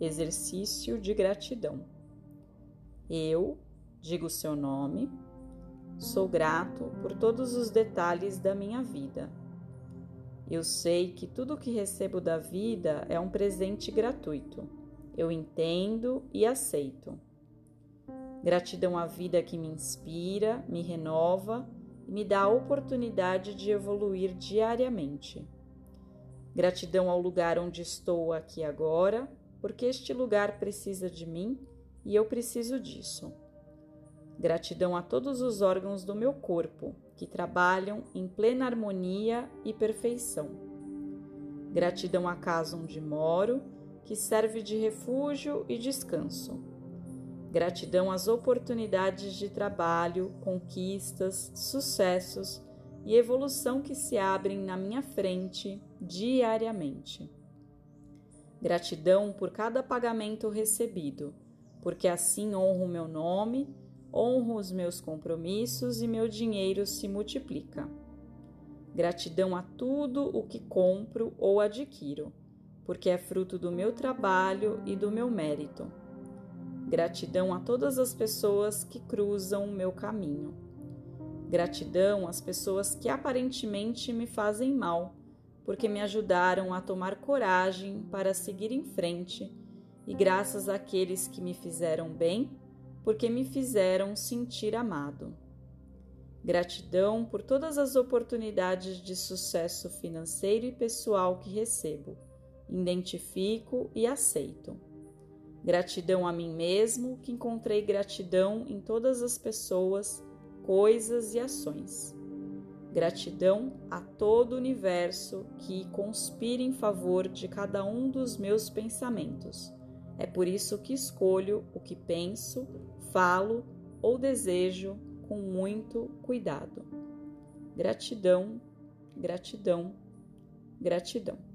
Exercício de gratidão. Eu, digo seu nome, sou grato por todos os detalhes da minha vida. Eu sei que tudo que recebo da vida é um presente gratuito. Eu entendo e aceito. Gratidão à vida que me inspira, me renova e me dá a oportunidade de evoluir diariamente. Gratidão ao lugar onde estou aqui agora porque este lugar precisa de mim e eu preciso disso. Gratidão a todos os órgãos do meu corpo que trabalham em plena harmonia e perfeição. Gratidão à casa onde moro, que serve de refúgio e descanso. Gratidão às oportunidades de trabalho, conquistas, sucessos e evolução que se abrem na minha frente diariamente. Gratidão por cada pagamento recebido, porque assim honro meu nome, honro os meus compromissos e meu dinheiro se multiplica. Gratidão a tudo o que compro ou adquiro, porque é fruto do meu trabalho e do meu mérito. Gratidão a todas as pessoas que cruzam o meu caminho. Gratidão às pessoas que aparentemente me fazem mal porque me ajudaram a tomar coragem para seguir em frente, e graças àqueles que me fizeram bem, porque me fizeram sentir amado. Gratidão por todas as oportunidades de sucesso financeiro e pessoal que recebo, identifico e aceito. Gratidão a mim mesmo, que encontrei gratidão em todas as pessoas, coisas e ações. Gratidão a todo o universo que conspira em favor de cada um dos meus pensamentos. É por isso que escolho o que penso, falo ou desejo com muito cuidado. Gratidão, gratidão, gratidão.